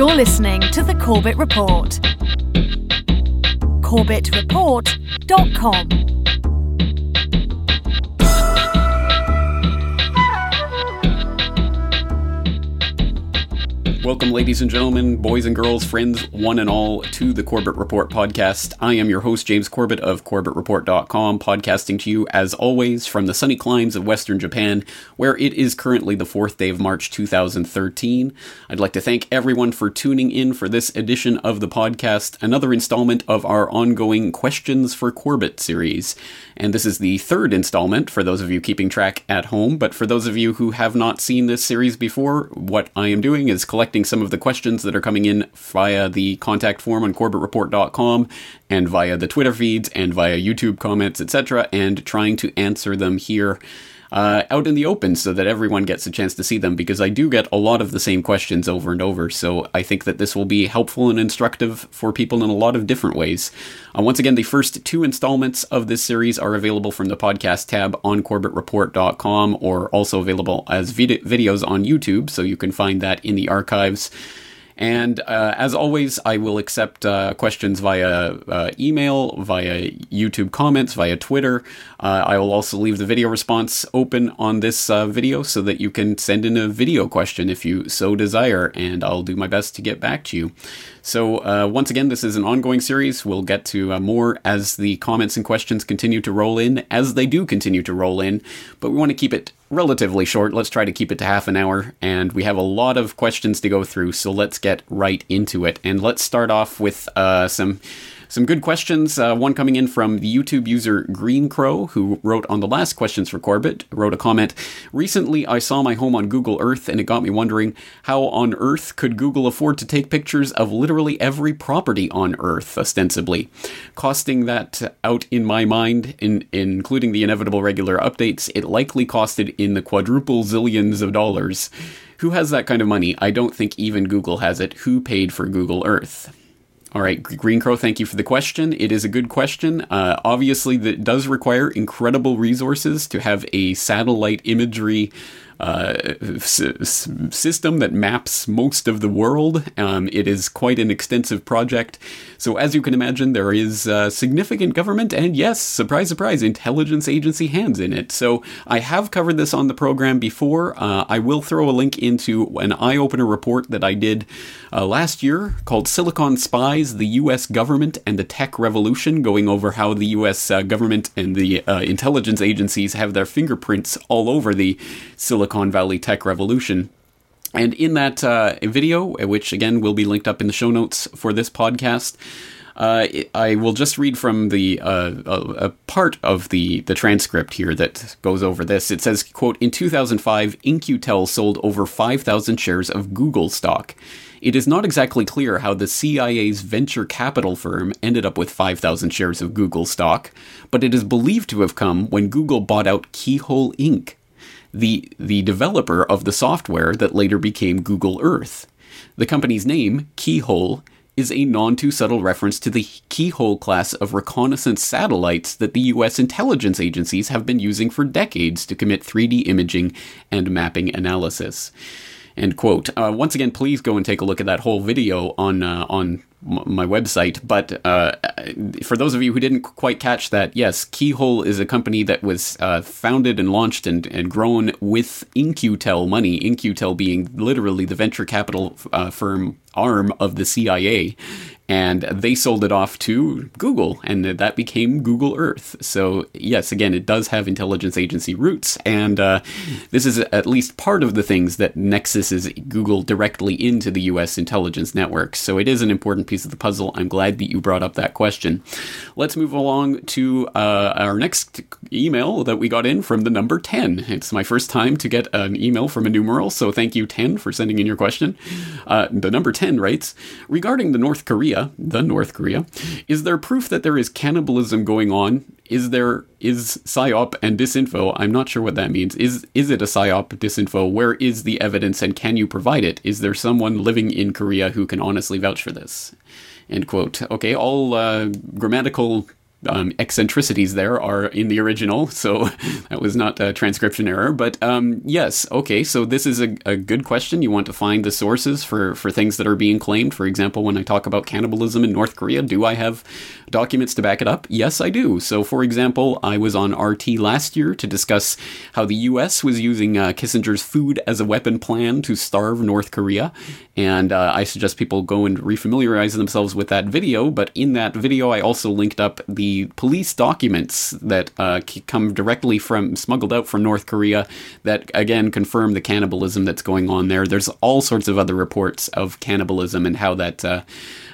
You're listening to The Corbett Report. CorbettReport.com. Welcome, ladies and gentlemen, boys and girls, friends, one and all, to the Corbett Report podcast. I am your host, James Corbett of CorbettReport.com, podcasting to you, as always, from the sunny climes of Western Japan, where it is currently the 4th day of March 2013. I'd like to thank everyone for tuning in for this edition of the podcast, another installment of our ongoing Questions for Corbett series. And this is the third installment for those of you keeping track at home, but for those of you who have not seen this series before, what I am doing is collecting some of the questions that are coming in via the contact form on corbettreport.com and via the Twitter feeds and via YouTube comments, etc., and trying to answer them here. Uh, out in the open so that everyone gets a chance to see them because I do get a lot of the same questions over and over. So I think that this will be helpful and instructive for people in a lot of different ways. Uh, once again, the first two installments of this series are available from the podcast tab on corbettreport.com or also available as vid- videos on YouTube. So you can find that in the archives. And uh, as always, I will accept uh, questions via uh, email, via YouTube comments, via Twitter. Uh, I will also leave the video response open on this uh, video so that you can send in a video question if you so desire, and I'll do my best to get back to you. So, uh, once again, this is an ongoing series. We'll get to uh, more as the comments and questions continue to roll in, as they do continue to roll in, but we want to keep it relatively short. Let's try to keep it to half an hour, and we have a lot of questions to go through, so let's get right into it. And let's start off with uh, some some good questions. Uh, one coming in from the YouTube user Green Crow, who wrote on the last questions for Corbett, wrote a comment. Recently, I saw my home on Google Earth, and it got me wondering how on earth could Google afford to take pictures of literally every property on Earth, ostensibly, costing that out in my mind, in, including the inevitable regular updates. It likely costed in the quadruple zillions of dollars. Who has that kind of money? I don't think even Google has it. Who paid for Google Earth? All right, Green Crow, thank you for the question. It is a good question. Uh, obviously, that does require incredible resources to have a satellite imagery uh, s- system that maps most of the world. Um, it is quite an extensive project. So, as you can imagine, there is uh, significant government and, yes, surprise, surprise, intelligence agency hands in it. So, I have covered this on the program before. Uh, I will throw a link into an eye opener report that I did uh, last year called Silicon Spies The U.S. Government and the Tech Revolution, going over how the U.S. Uh, government and the uh, intelligence agencies have their fingerprints all over the Silicon Silicon Valley tech revolution. And in that uh, video, which again will be linked up in the show notes for this podcast, uh, I will just read from the uh, a, part of the the transcript here that goes over this. It says, "quote In 2005, In-Q-Tel sold over 5,000 shares of Google stock. It is not exactly clear how the CIA's venture capital firm ended up with 5,000 shares of Google stock, but it is believed to have come when Google bought out Keyhole Inc." the, the developer of the software that later became Google Earth. The company's name, Keyhole, is a non too subtle reference to the Keyhole class of reconnaissance satellites that the US intelligence agencies have been using for decades to commit 3D imaging and mapping analysis. End quote. Uh, once again, please go and take a look at that whole video on uh, on my website. But uh, for those of you who didn't quite catch that, yes, Keyhole is a company that was uh, founded and launched and, and grown with In-Q-Tel money. In-Q-Tel being literally the venture capital uh, firm arm of the CIA and they sold it off to Google, and that became Google Earth. So, yes, again, it does have intelligence agency roots, and uh, this is at least part of the things that nexuses Google directly into the US intelligence network. So, it is an important piece of the puzzle. I'm glad that you brought up that question. Let's move along to uh, our next email that we got in from the number 10. It's my first time to get an email from a numeral, so thank you, 10, for sending in your question. Uh, the number 10 writes Regarding the North Korea, the North Korea, is there proof that there is cannibalism going on? Is there is psyop and disinfo? I'm not sure what that means. Is is it a psyop disinfo? Where is the evidence and can you provide it? Is there someone living in Korea who can honestly vouch for this? End quote. Okay, all uh, grammatical um, eccentricities there are in the original, so that was not a transcription error. But um, yes, okay, so this is a, a, good question. You want to find the sources for, for things that are being claimed. For example, when I talk about cannibalism in North Korea, do I have documents to back it up? Yes, I do. So, for example, I was on RT last year to discuss how the US was using uh, Kissinger's food as a weapon plan to starve North Korea. And uh, I suggest people go and refamiliarize themselves with that video. But in that video, I also linked up the police documents that uh, come directly from, smuggled out from North Korea, that again confirm the cannibalism that's going on there. There's all sorts of other reports of cannibalism and how that uh,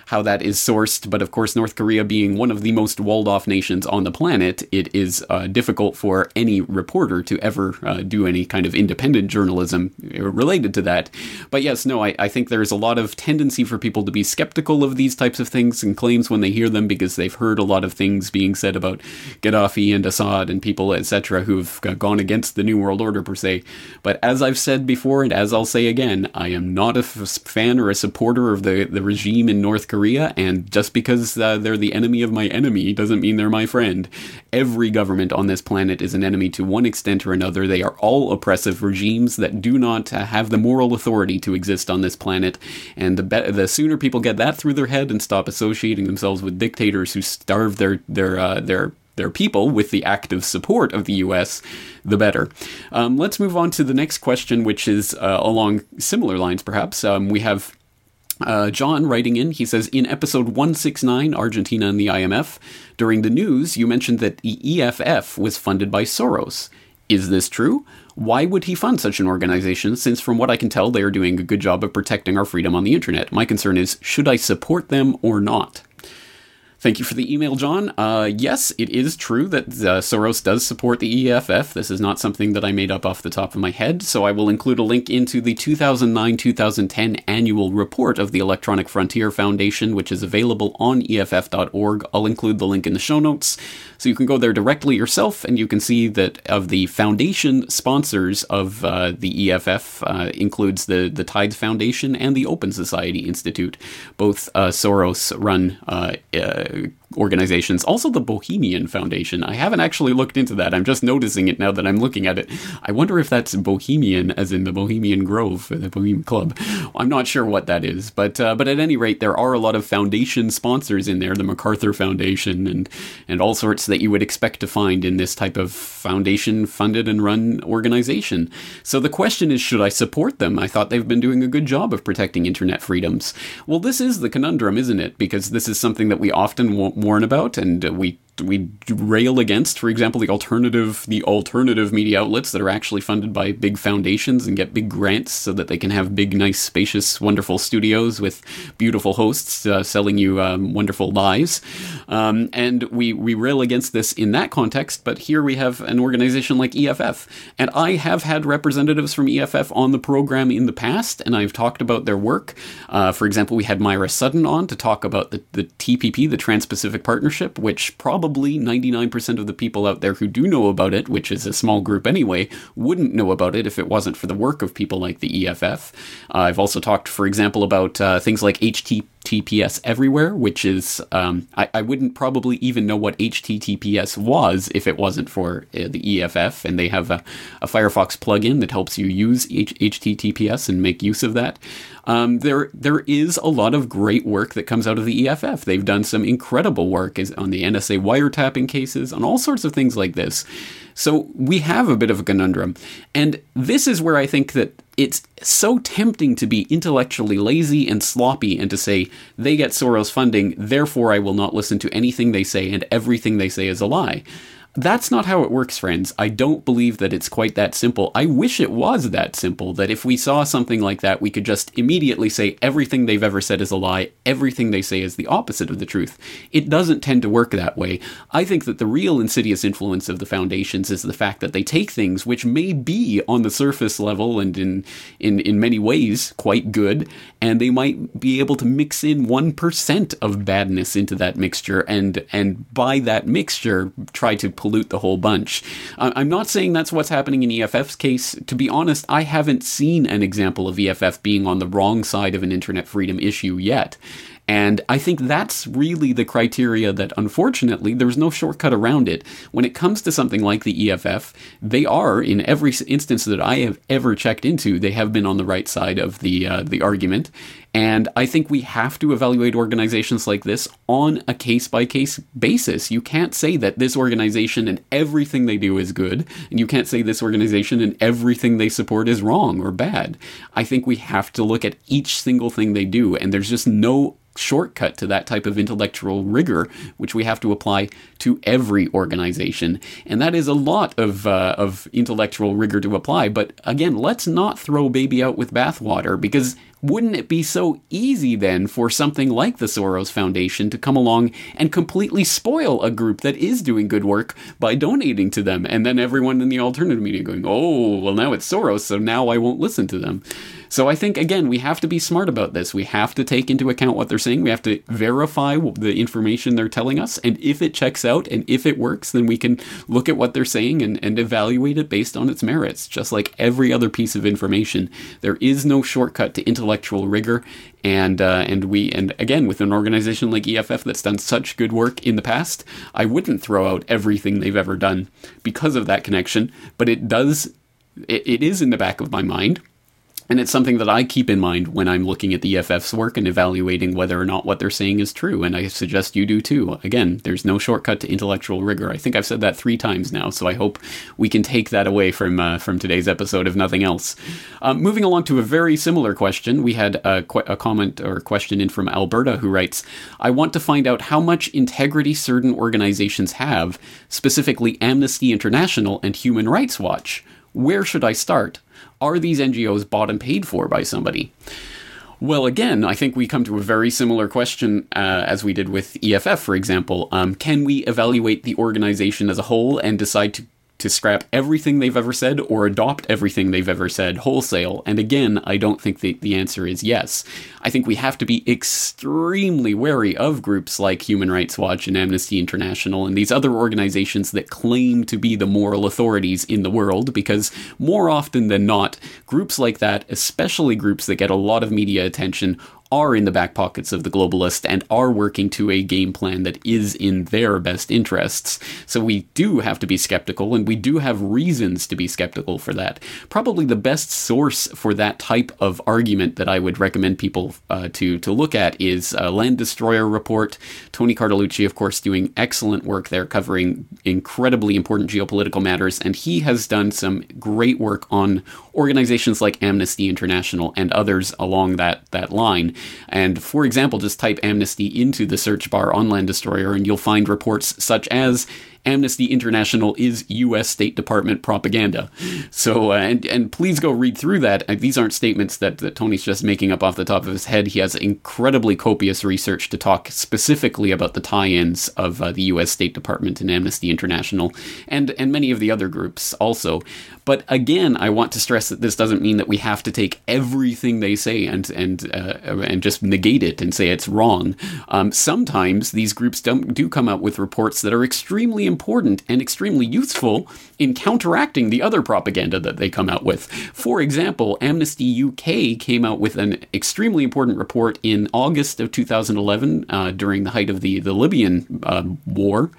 how that is sourced. But of course, North Korea being one of the most walled off nations on the planet, it is uh, difficult for any reporter to ever uh, do any kind of independent journalism related to that. But yes, no, I, I think there's a lot of tendency for people to be skeptical of these types of things and claims when they hear them because they've heard a lot of things being said about Gaddafi and Assad and people, etc., who've gone against the New World Order per se. But as I've said before, and as I'll say again, I am not a f- fan or a supporter of the, the regime in North Korea Korea, and just because uh, they're the enemy of my enemy doesn't mean they're my friend. Every government on this planet is an enemy to one extent or another. They are all oppressive regimes that do not uh, have the moral authority to exist on this planet, and the be- the sooner people get that through their head and stop associating themselves with dictators who starve their their uh, their their people with the active support of the U.S., the better. Um, let's move on to the next question, which is uh, along similar lines, perhaps. Um, we have uh, John writing in, he says, in episode 169, Argentina and the IMF, during the news, you mentioned that the EFF was funded by Soros. Is this true? Why would he fund such an organization, since from what I can tell, they are doing a good job of protecting our freedom on the internet? My concern is, should I support them or not? Thank you for the email, John. Uh, yes, it is true that uh, Soros does support the EFF. This is not something that I made up off the top of my head, so I will include a link into the 2009 2010 annual report of the Electronic Frontier Foundation, which is available on EFF.org. I'll include the link in the show notes, so you can go there directly yourself and you can see that of the foundation sponsors of uh, the EFF uh, includes the, the Tides Foundation and the Open Society Institute, both uh, Soros run uh, organizations. Also, the Bohemian Foundation. I haven't actually looked into that. I'm just noticing it now that I'm looking at it. I wonder if that's Bohemian, as in the Bohemian Grove, the Bohemian Club. I'm not sure what that is, but uh, but at any rate, there are a lot of foundation sponsors in there. The MacArthur Foundation and and all sorts that you would expect to find in this type of foundation funded and run organization. So the question is, should I support them? I thought they've been doing a good job of protecting internet freedoms. Well, this is the conundrum, isn't it? Because this is something that we often warn about, and we we rail against, for example, the alternative the alternative media outlets that are actually funded by big foundations and get big grants so that they can have big, nice, spacious, wonderful studios with beautiful hosts uh, selling you um, wonderful lies. Um, and we we rail against this in that context. But here we have an organization like EFF, and I have had representatives from EFF on the program in the past, and I've talked about their work. Uh, for example, we had Maira Sutton on to talk about the, the TPP, the Trans-Pacific Partnership, which probably probably 99% of the people out there who do know about it, which is a small group anyway, wouldn't know about it if it wasn't for the work of people like the EFF. Uh, I've also talked, for example, about uh, things like HTTPS Everywhere, which is, um, I, I, wouldn't probably even know what HTTPS was if it wasn't for uh, the EFF, and they have a, a Firefox plugin that helps you use H- HTTPS and make use of that. Um, there there is a lot of great work that comes out of the EFF. They've done some incredible work on the NSA wiretapping cases, on all sorts of things like this. So we have a bit of a conundrum. And this is where I think that it's so tempting to be intellectually lazy and sloppy and to say, they get Soros funding, therefore I will not listen to anything they say and everything they say is a lie. That's not how it works, friends. I don't believe that it's quite that simple. I wish it was that simple, that if we saw something like that, we could just immediately say everything they've ever said is a lie, everything they say is the opposite of the truth. It doesn't tend to work that way. I think that the real insidious influence of the foundations is the fact that they take things which may be on the surface level and in, in, in many ways quite good, and they might be able to mix in 1% of badness into that mixture, and, and by that mixture, try to pollute the whole bunch. I'm not saying that's what's happening in EFF's case. To be honest, I haven't seen an example of EFF being on the wrong side of an internet freedom issue yet. And I think that's really the criteria that, unfortunately, there's no shortcut around it. When it comes to something like the EFF, they are, in every instance that I have ever checked into, they have been on the right side of the uh, the argument. And I think we have to evaluate organizations like this on a case by case basis. You can't say that this organization and everything they do is good, and you can't say this organization and everything they support is wrong or bad. I think we have to look at each single thing they do, and there's just no shortcut to that type of intellectual rigor, which we have to apply to every organization. And that is a lot of, uh, of intellectual rigor to apply. But again, let's not throw baby out with bathwater because wouldn't it be so easy then for something like the Soros Foundation to come along and completely spoil a group that is doing good work by donating to them? And then everyone in the alternative media going, oh, well, now it's Soros, so now I won't listen to them. So I think, again, we have to be smart about this. We have to take into account what they're saying. We have to verify the information they're telling us. And if it checks out and if it works, then we can look at what they're saying and, and evaluate it based on its merits. Just like every other piece of information, there is no shortcut to intellectual rigor. And uh, and we and again with an organization like EFF that's done such good work in the past, I wouldn't throw out everything they've ever done because of that connection. But it does, it, it is in the back of my mind and it's something that I keep in mind when I'm looking at the EFF's work and evaluating whether or not what they're saying is true. And I suggest you do too. Again, there's no shortcut to intellectual rigor. I think I've said that three times now, so I hope we can take that away from uh, from today's episode, if nothing else. Um, moving along to a very similar question, we had a, qu- a comment or question in from Alberta who writes, "I want to find out how much integrity certain organizations have, specifically Amnesty International and Human Rights Watch. Where should I start?" Are these NGOs bought and paid for by somebody? Well, again, I think we come to a very similar question uh, as we did with EFF, for example. Um, can we evaluate the organization as a whole and decide to to scrap everything they've ever said or adopt everything they've ever said wholesale? And again, I don't think the, the answer is yes. I think we have to be extremely wary of groups like Human Rights Watch and Amnesty International and these other organizations that claim to be the moral authorities in the world, because more often than not, groups like that, especially groups that get a lot of media attention, are in the back pockets of the globalist and are working to a game plan that is in their best interests. So we do have to be skeptical, and we do have reasons to be skeptical for that. Probably the best source for that type of argument that I would recommend people uh, to to look at is a Land Destroyer Report. Tony Cartalucci, of course, doing excellent work there, covering incredibly important geopolitical matters, and he has done some great work on organizations like Amnesty International and others along that that line. And for example, just type Amnesty into the search bar on Land Destroyer, and you'll find reports such as Amnesty International is U.S. State Department propaganda. So, uh, and and please go read through that. Uh, these aren't statements that, that Tony's just making up off the top of his head. He has incredibly copious research to talk specifically about the tie-ins of uh, the U.S. State Department and Amnesty International, and and many of the other groups also. But again, I want to stress that this doesn't mean that we have to take everything they say and and uh, and just negate it and say it's wrong. Um, sometimes these groups don't, do come out with reports that are extremely important and extremely useful in counteracting the other propaganda that they come out with. For example, Amnesty UK came out with an extremely important report in August of 2011 uh, during the height of the the Libyan uh, war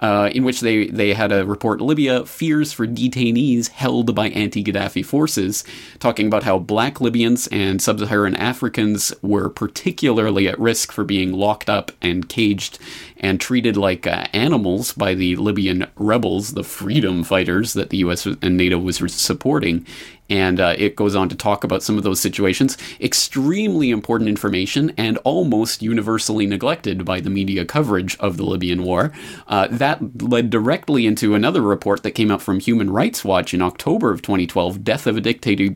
uh, in which they, they had a report Libya fears for detainees held by anti Gaddafi forces, talking about how black Libyans and sub Saharan Africans were particularly at risk for being locked up and caged and treated like uh, animals by the Libyan rebels, the freedom fighters that the US and NATO was supporting. And uh, it goes on to talk about some of those situations. Extremely important information and almost universally neglected by the media coverage of the Libyan war. Uh, that led directly into another report that came out from Human Rights Watch in October of 2012 Death of a Dictator,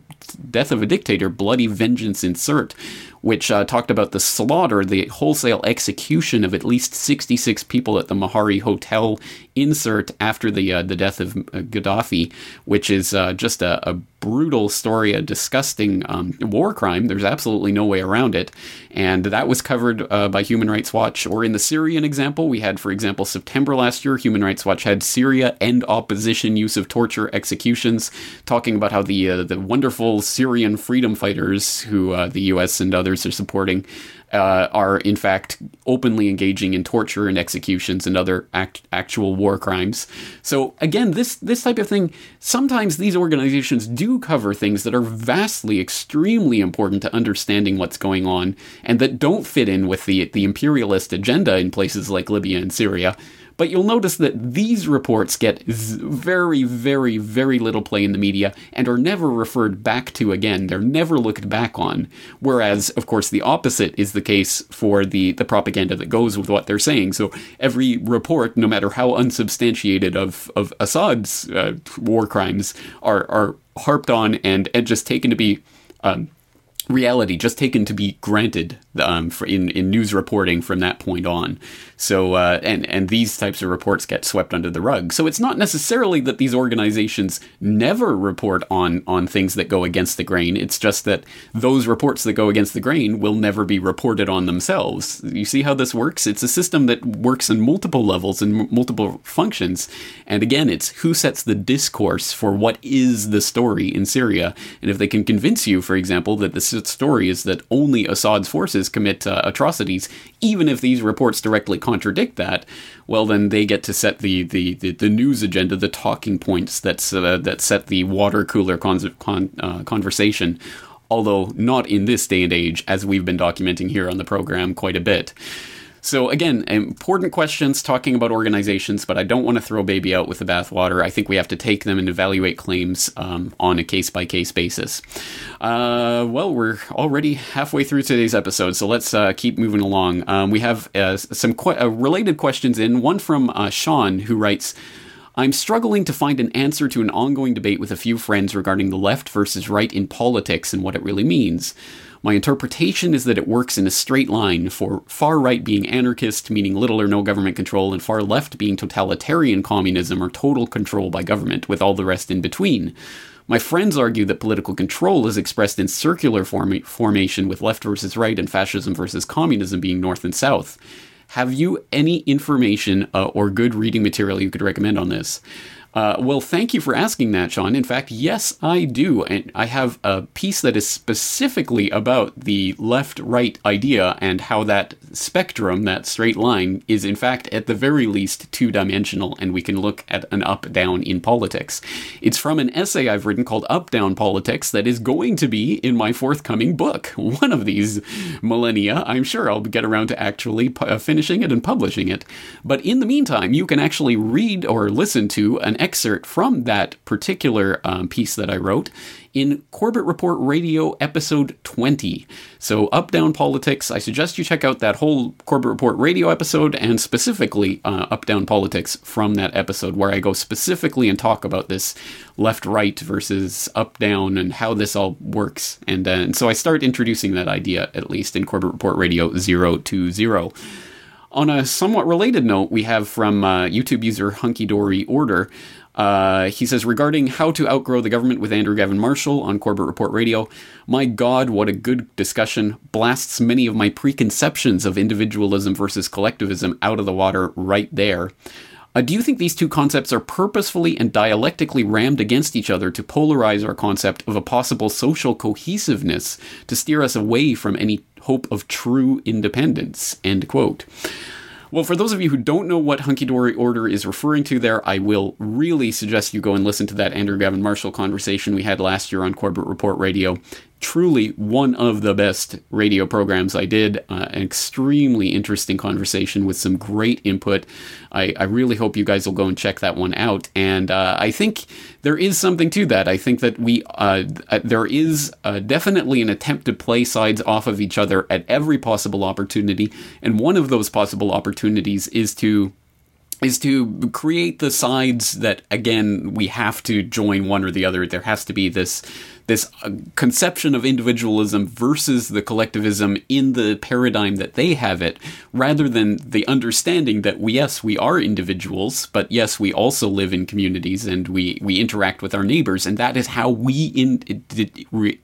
Death of a Dictator Bloody Vengeance in Sirte, which uh, talked about the slaughter, the wholesale execution of at least 66 people at the Mahari Hotel in Sirte after the uh, the death of uh, Gaddafi, which is uh, just a, a, brutal story, a disgusting um, war crime. There's absolutely no way around it, and that was covered uh, by Human Rights Watch. Or in the Syrian example, we had, for example, September last year, Human Rights Watch had Syria end opposition use of torture executions, talking about how the uh, the wonderful Syrian freedom fighters who uh, the U.S. and others are supporting uh, are in fact openly engaging in torture and executions and other act- actual war crimes. So again, this this type of thing. Sometimes these organizations do cover things that are vastly, extremely important to understanding what's going on, and that don't fit in with the the imperialist agenda in places like Libya and Syria. But you'll notice that these reports get very, very, very little play in the media and are never referred back to again. They're never looked back on. Whereas, of course, the opposite is the case for the, the propaganda that goes with what they're saying. So every report, no matter how unsubstantiated of, of Assad's uh, war crimes, are, are harped on and, and just taken to be. Um, reality just taken to be granted um, in in news reporting from that point on. So uh, and and these types of reports get swept under the rug. So it's not necessarily that these organizations never report on on things that go against the grain. It's just that those reports that go against the grain will never be reported on themselves. You see how this works? It's a system that works in multiple levels and m- multiple functions. And again, it's who sets the discourse for what is the story in Syria. And if they can convince you, for example, that the story is that only Assad's forces commit uh, atrocities, even if these reports directly contradict that, well, then they get to set the, the, the, the news agenda, the talking points that's, uh, that set the water cooler con- con- uh, conversation. Although not in this day and age, as we've been documenting here on the program quite a bit. So again, important questions talking about organizations, but I don't want to throw baby out with the bathwater. I think we have to take them and evaluate claims um, on a case by case basis. Uh, well, we're already halfway through today's episode, so let's uh, keep moving along. Um, we have uh, some qu- uh, related questions in. One from uh, Sean, who writes. I'm struggling to find an answer to an ongoing debate with a few friends regarding the left versus right in politics and what it really means. My interpretation is that it works in a straight line, for far right being anarchist, meaning little or no government control, and far left being totalitarian communism or total control by government, with all the rest in between. My friends argue that political control is expressed in circular form- formation, with left versus right and fascism versus communism being north and south. Have you any information uh, or good reading material you could recommend on this? Uh, well, thank you for asking that, Sean. In fact, yes, I do. And I have a piece that is specifically about the left right idea and how that spectrum, that straight line, is in fact at the very least two dimensional, and we can look at an up down in politics. It's from an essay I've written called Up Down Politics that is going to be in my forthcoming book. One of these millennia, I'm sure I'll get around to actually pu- uh, finishing it and publishing it. But in the meantime, you can actually read or listen to an excerpt from that particular um, piece that I wrote in Corbett Report Radio episode 20. So, Up Down Politics, I suggest you check out that whole Corbett Report Radio episode and specifically uh, Up Down Politics from that episode, where I go specifically and talk about this left right versus up down and how this all works. And, uh, and so I start introducing that idea, at least in Corbett Report Radio 020. On a somewhat related note, we have from uh, YouTube user Hunky Dory Order. Uh, he says, regarding how to outgrow the government with Andrew Gavin Marshall on Corbett Report Radio, my God, what a good discussion. Blasts many of my preconceptions of individualism versus collectivism out of the water right there. Uh, do you think these two concepts are purposefully and dialectically rammed against each other to polarize our concept of a possible social cohesiveness to steer us away from any hope of true independence? End quote. Well, for those of you who don't know what Hunky Dory Order is referring to there, I will really suggest you go and listen to that Andrew Gavin Marshall conversation we had last year on Corbett Report Radio truly one of the best radio programs I did. Uh, an extremely interesting conversation with some great input. I, I, really hope you guys will go and check that one out. And uh, I think there is something to that. I think that we uh, uh there is uh, definitely an attempt to play sides off of each other at every possible opportunity. And one of those possible opportunities is to is to create the sides that again we have to join one or the other there has to be this this uh, conception of individualism versus the collectivism in the paradigm that they have it rather than the understanding that we yes we are individuals but yes we also live in communities and we we interact with our neighbors. And that is how we in,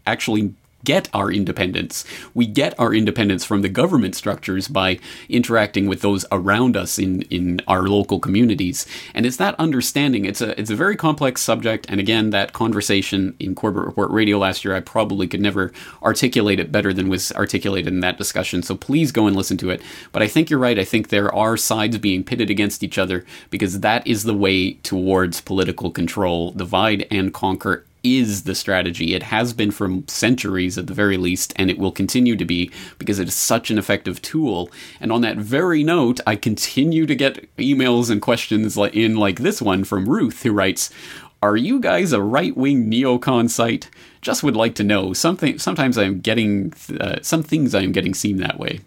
actually get our independence. We get our independence from the government structures by interacting with those around us in, in our local communities. And it's that understanding. It's a it's a very complex subject. And again, that conversation in Corbett Report Radio last year, I probably could never articulate it better than was articulated in that discussion. So please go and listen to it. But I think you're right. I think there are sides being pitted against each other because that is the way towards political control. Divide and conquer is the strategy. It has been for centuries at the very least, and it will continue to be because it is such an effective tool. And on that very note, I continue to get emails and questions in like this one from Ruth, who writes, are you guys a right wing neocon site? Just would like to know. Something. Sometimes I'm getting uh, some things I am getting seen that way.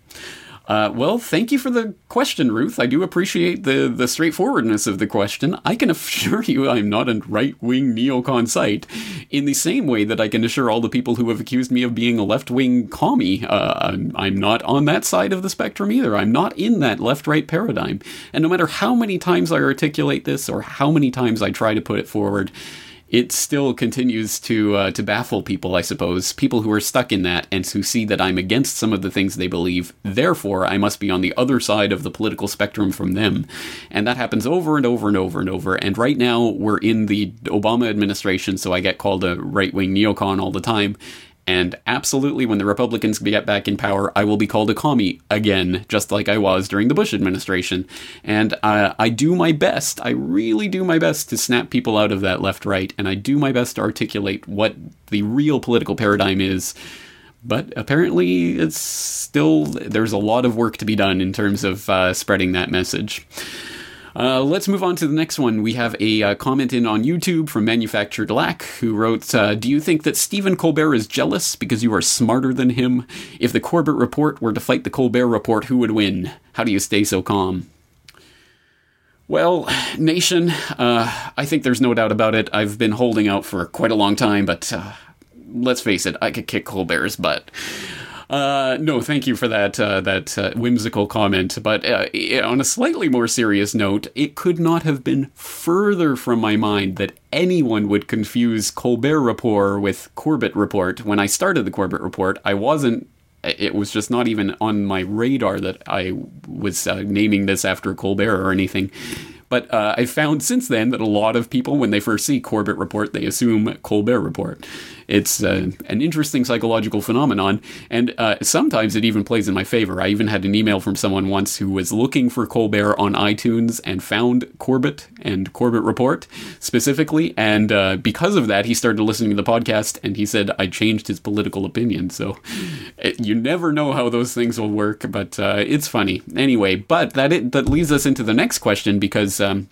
Uh, well, thank you for the question, Ruth. I do appreciate the, the straightforwardness of the question. I can assure you I'm not a right wing neocon site, in the same way that I can assure all the people who have accused me of being a left wing commie. Uh, I'm, I'm not on that side of the spectrum either. I'm not in that left right paradigm. And no matter how many times I articulate this or how many times I try to put it forward, it still continues to uh, to baffle people, I suppose. People who are stuck in that and who see that I'm against some of the things they believe. Therefore, I must be on the other side of the political spectrum from them, and that happens over and over and over and over. And right now, we're in the Obama administration, so I get called a right wing neocon all the time. And absolutely, when the Republicans get back in power, I will be called a commie again, just like I was during the Bush administration. And I do my best, I really do my best to snap people out of that left right, and I do my best to articulate what the real political paradigm is. But apparently, it's still, there's a lot of work to be done in terms of uh, spreading that message. Uh, let's move on to the next one. We have a uh, comment in on YouTube from Manufactured Lack, who wrote, uh, "Do you think that Stephen Colbert is jealous because you are smarter than him? If the Corbett Report were to fight the Colbert Report, who would win? How do you stay so calm?" Well, nation, uh, I think there's no doubt about it. I've been holding out for quite a long time, but uh, let's face it, I could kick Colbert's butt. Uh, no, thank you for that uh, that uh, whimsical comment. But uh, on a slightly more serious note, it could not have been further from my mind that anyone would confuse Colbert Report with Corbett Report. When I started the Corbett Report, I wasn't. It was just not even on my radar that I was uh, naming this after Colbert or anything. But uh, I found since then that a lot of people, when they first see Corbett Report, they assume Colbert Report. It's uh, an interesting psychological phenomenon, and uh, sometimes it even plays in my favor. I even had an email from someone once who was looking for Colbert on iTunes and found Corbett and Corbett Report specifically, and uh, because of that, he started listening to the podcast, and he said I changed his political opinion. So it, you never know how those things will work, but uh, it's funny anyway. But that it, that leads us into the next question because. Um,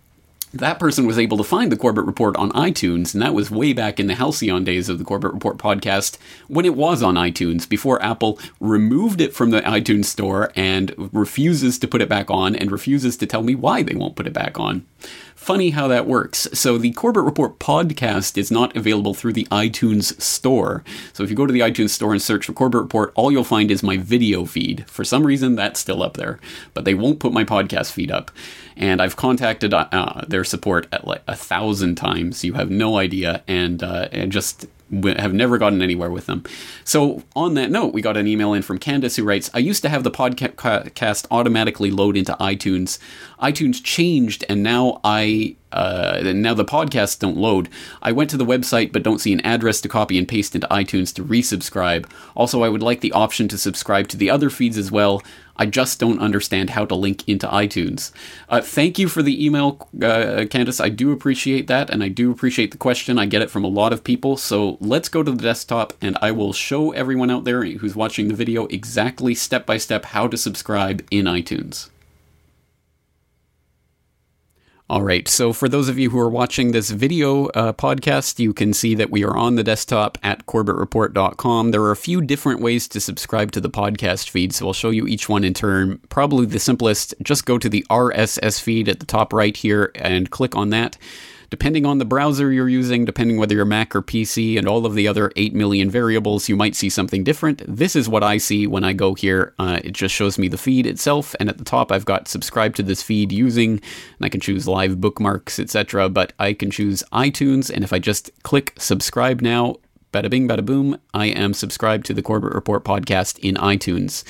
that person was able to find the Corbett Report on iTunes, and that was way back in the halcyon days of the Corbett Report podcast when it was on iTunes, before Apple removed it from the iTunes store and refuses to put it back on and refuses to tell me why they won't put it back on. Funny how that works. So the Corbett Report podcast is not available through the iTunes store. So if you go to the iTunes store and search for Corbett Report, all you'll find is my video feed. For some reason, that's still up there, but they won't put my podcast feed up. And I've contacted uh, uh their support at like a thousand times. You have no idea, and uh, and just have never gotten anywhere with them. So, on that note, we got an email in from Candace who writes I used to have the podcast automatically load into iTunes. iTunes changed, and now I. Uh, now the podcasts don't load. I went to the website but don't see an address to copy and paste into iTunes to resubscribe. Also, I would like the option to subscribe to the other feeds as well. I just don't understand how to link into iTunes. Uh, thank you for the email, uh, Candace. I do appreciate that, and I do appreciate the question. I get it from a lot of people. So let's go to the desktop, and I will show everyone out there who's watching the video exactly step by step how to subscribe in iTunes. All right, so for those of you who are watching this video uh, podcast, you can see that we are on the desktop at corbettreport.com. There are a few different ways to subscribe to the podcast feed, so I'll show you each one in turn. Probably the simplest, just go to the RSS feed at the top right here and click on that depending on the browser you're using, depending whether you're Mac or PC, and all of the other 8 million variables, you might see something different. This is what I see when I go here. Uh, it just shows me the feed itself, and at the top I've got subscribe to this feed using, and I can choose live bookmarks, etc. But I can choose iTunes, and if I just click subscribe now, bada bing, bada boom, I am subscribed to the Corbett Report podcast in iTunes.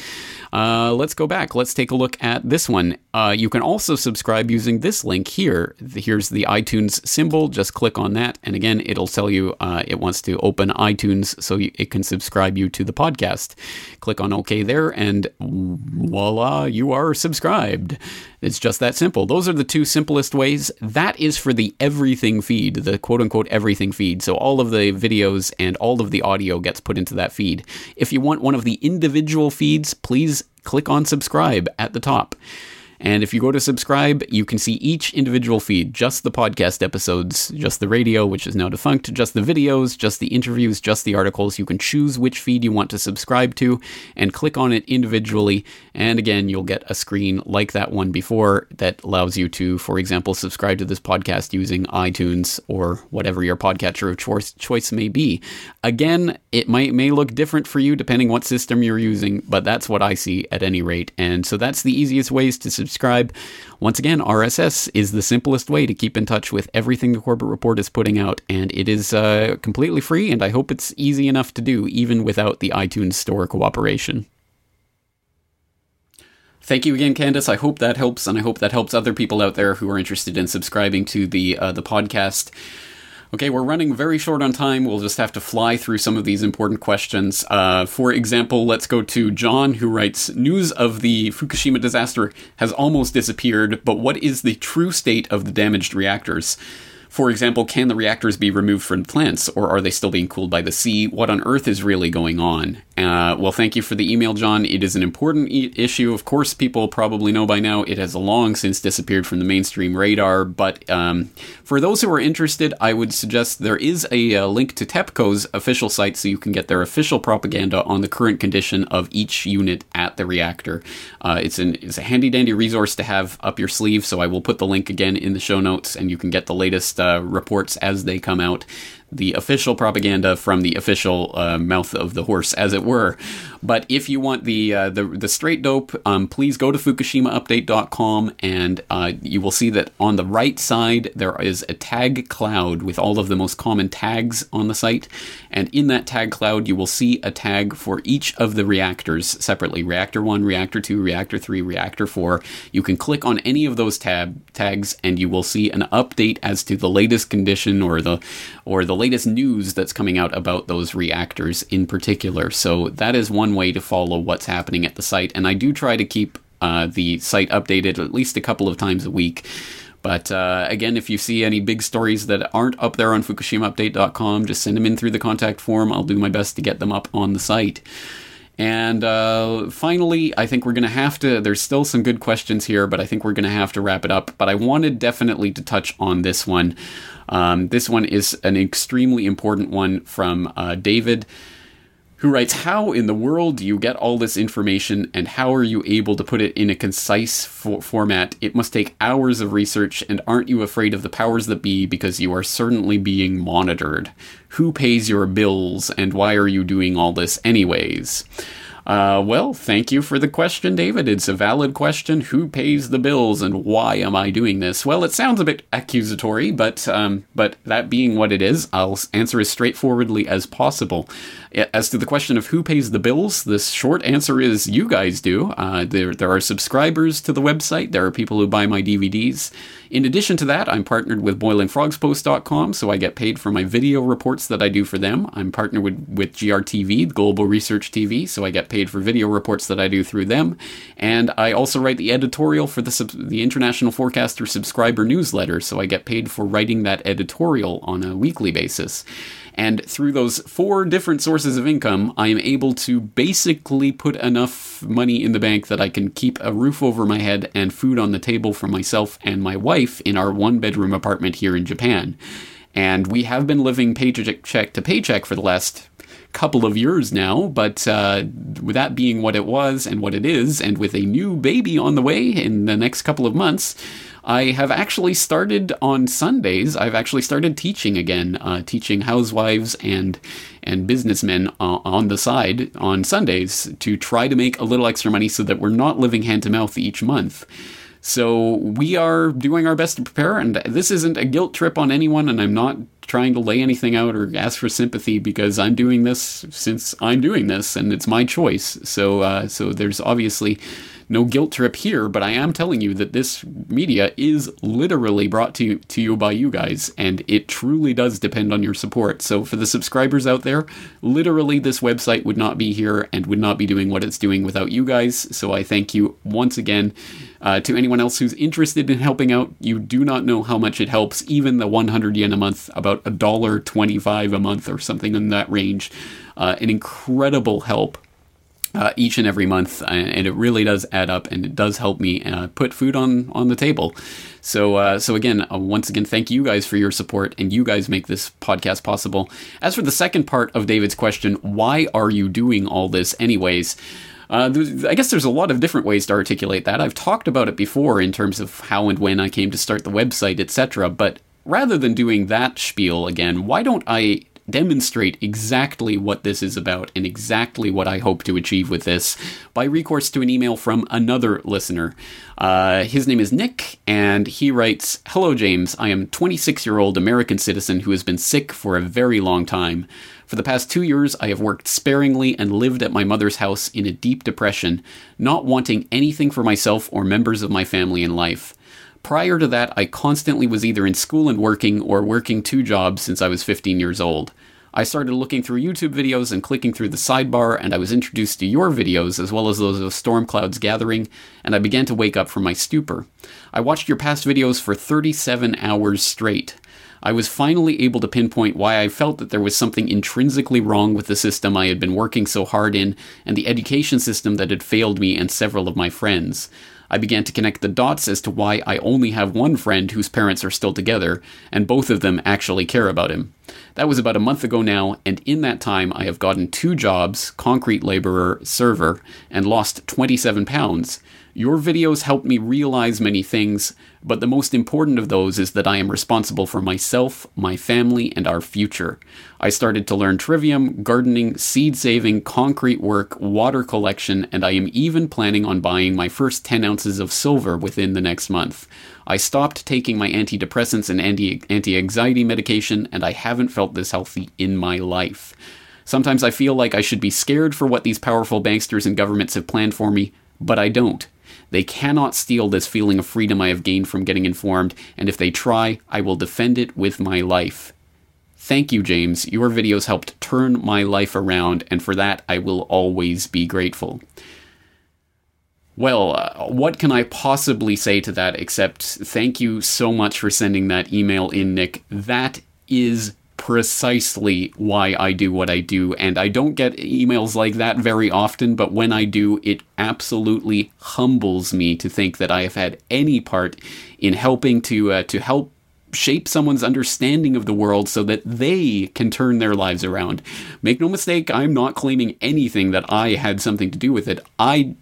Uh, let's go back. Let's take a look at this one. Uh, you can also subscribe using this link here. Here's the iTunes symbol. Just click on that. And again, it'll tell you uh, it wants to open iTunes so it can subscribe you to the podcast. Click on OK there, and voila, you are subscribed. It's just that simple. Those are the two simplest ways. That is for the everything feed, the quote unquote everything feed. So all of the videos and all of the audio gets put into that feed. If you want one of the individual feeds, please click on subscribe at the top. And if you go to subscribe, you can see each individual feed, just the podcast episodes, just the radio, which is now defunct, just the videos, just the interviews, just the articles. You can choose which feed you want to subscribe to and click on it individually. And again, you'll get a screen like that one before that allows you to, for example, subscribe to this podcast using iTunes or whatever your podcatcher of choice, choice may be. Again, it might may look different for you depending what system you're using, but that's what I see at any rate. And so that's the easiest ways to subscribe subscribe. Once again, RSS is the simplest way to keep in touch with everything the Corbett Report is putting out, and it is uh, completely free, and I hope it's easy enough to do, even without the iTunes Store cooperation. Thank you again, Candace. I hope that helps, and I hope that helps other people out there who are interested in subscribing to the uh, the podcast. Okay, we're running very short on time. We'll just have to fly through some of these important questions. Uh, for example, let's go to John, who writes News of the Fukushima disaster has almost disappeared, but what is the true state of the damaged reactors? For example, can the reactors be removed from plants, or are they still being cooled by the sea? What on earth is really going on? Uh, well, thank you for the email, John. It is an important e- issue. Of course, people probably know by now it has long since disappeared from the mainstream radar. But um, for those who are interested, I would suggest there is a, a, link to TEPCO's official site so you can get their official propaganda on the current condition of each unit at the reactor. Uh, it's, an, it's a handy dandy resource to have up your sleeve, so I will put the link again in the show notes and you can get the latest uh, Uh, reports as they come out the official propaganda from the official uh, mouth of the horse, as it were. But if you want the uh, the, the straight dope, um, please go to FukushimaUpdate.com and uh, you will see that on the right side there is a tag cloud with all of the most common tags on the site, and in that tag cloud you will see a tag for each of the reactors separately: Reactor One, Reactor Two, Reactor Three, Reactor Four. You can click on any of those tab tags and you will see an update as to the latest condition or the or the latest news that's coming out about those reactors in particular. So that is one way to follow what's happening at the site. And I do try to keep uh, the site updated at least a couple of times a week. But uh, again, if you see any big stories that aren't up there on FukushimaUpdate.com, just send them in through the contact form. I'll do my best to get them up on the site. And uh, finally, I think we're going to have to. There's still some good questions here, but I think we're going to have to wrap it up. But I wanted definitely to touch on this one. Um, this one is an extremely important one from uh, David who writes, How in the world do you get all this information and how are you able to put it in a concise for- format? It must take hours of research, and aren't you afraid of the powers that be because you are certainly being monitored? Who pays your bills, and why are you doing all this anyways? Uh, well, thank you for the question, David. It's a valid question. Who pays the bills and why am I doing this? Well, it sounds a bit accusatory, but um, but that being what it is, I'll answer as straightforwardly as possible. As to the question of who pays the bills, the short answer is you guys do. Uh, there, there are subscribers to the website. There are people who buy my DVDs. In addition to that, I'm partnered with BoilingFrogsPost.com, so I get paid for my video reports that I do for them. I'm partnered with, with GRTV, Global Research TV, so I get paid for video reports that I do through them. And I also write the editorial for the, the International Forecaster subscriber newsletter, so I get paid for writing that editorial on a weekly basis. And through those four different sources of income, I am able to basically put enough money in the bank that I can keep a roof over my head and food on the table for myself and my wife in our one bedroom apartment here in Japan. And we have been living paycheck to paycheck for the last couple of years now, but uh, with that being what it was and what it is, and with a new baby on the way in the next couple of months, I have actually started on Sundays. I've actually started teaching again, uh, teaching housewives and and businessmen uh, on the side on Sundays to try to make a little extra money so that we're not living hand to mouth each month. So we are doing our best to prepare, and this isn't a guilt trip on anyone, and I'm not trying to lay anything out or ask for sympathy because I'm doing this since I'm doing this and it's my choice. So, uh, so there's obviously no guilt trip here, but I am telling you that this media is literally brought to you, to you by you guys, and it truly does depend on your support. So for the subscribers out there, literally this website would not be here and would not be doing what it's doing without you guys. So I thank you once again. Uh, to anyone else who's interested in helping out, you do not know how much it helps. Even the 100 yen a month, about a dollar 25 a month or something in that range, uh, an incredible help uh, each and every month, and it really does add up, and it does help me uh, put food on on the table. So, uh, so again, uh, once again, thank you guys for your support, and you guys make this podcast possible. As for the second part of David's question, why are you doing all this, anyways? Uh, I guess there's a lot of different ways to articulate that. I've talked about it before in terms of how and when I came to start the website, etc. But rather than doing that spiel again, why don't I demonstrate exactly what this is about and exactly what I hope to achieve with this by recourse to an email from another listener. Uh, his name is Nick, and he writes Hello, James. I am 26 year old American citizen who has been sick for a very long time. For the past two years, I have worked sparingly and lived at my mother's house in a deep depression, not wanting anything for myself or members of my family in life. Prior to that, I constantly was either in school and working or working two jobs since I was 15 years old. I started looking through YouTube videos and clicking through the sidebar, and I was introduced to your videos as well as those of Storm Clouds Gathering, and I began to wake up from my stupor. I watched your past videos for 37 hours straight. I was finally able to pinpoint why I felt that there was something intrinsically wrong with the system I had been working so hard in and the education system that had failed me and several of my friends. I began to connect the dots as to why I only have one friend whose parents are still together, and both of them actually care about him. That was about a month ago now, and in that time I have gotten two jobs concrete laborer, server, and lost 27 pounds. Your videos helped me realize many things, but the most important of those is that I am responsible for myself, my family, and our future. I started to learn trivium, gardening, seed saving, concrete work, water collection, and I am even planning on buying my first 10 ounces of silver within the next month. I stopped taking my antidepressants and anti anxiety medication, and I haven't felt this healthy in my life. Sometimes I feel like I should be scared for what these powerful banksters and governments have planned for me, but I don't. They cannot steal this feeling of freedom I have gained from getting informed, and if they try, I will defend it with my life. Thank you, James. Your videos helped turn my life around, and for that I will always be grateful. Well, uh, what can I possibly say to that except thank you so much for sending that email in, Nick. That is precisely why I do what I do. And I don't get emails like that very often, but when I do, it absolutely humbles me to think that I have had any part in helping to uh, to help shape someone's understanding of the world so that they can turn their lives around. Make no mistake, I'm not claiming anything that I had something to do with it. I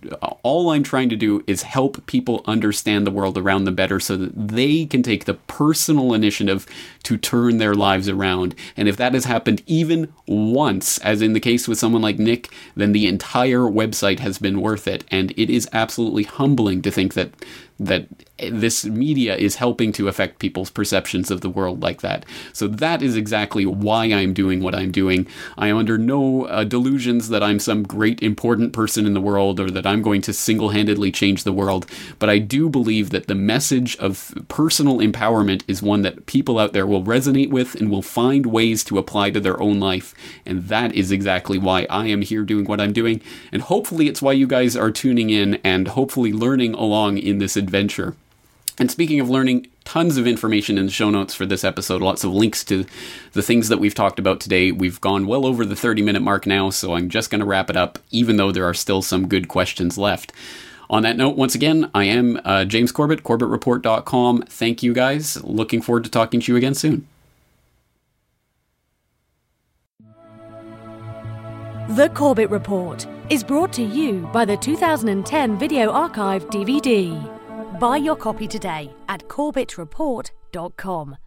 all I'm trying to do is help people understand the world around them better so that they can take the personal initiative to turn their lives around. And if that has happened even once, as in the case with someone like Nick, then the entire website has been worth it. And it is absolutely humbling to think that that this media is helping to affect people's perceptions of the world like that. So that is exactly why I'm doing what I'm doing. I am under no uh, delusions that I'm some great important person in the world or that I'm going to single-handedly change the world, but I do believe that the message of personal empowerment is one that people out there will resonate with and will find ways to apply to their own life, and that is exactly why I am here doing what I'm doing, and hopefully it's why you guys are tuning in and hopefully learning along in this adventure. And speaking of learning, tons of information in the show notes for this episode, lots of links to the things that we've talked about today. We've gone well over the 30 minute mark now, so I'm just going to wrap it up, even though there are still some good questions left. On that note, once again, I am uh, James Corbett, CorbettReport.com. Thank you guys. Looking forward to talking to you again soon. The Corbett Report is brought to you by the 2010 Video Archive DVD. Buy your copy today at corbettreport.com.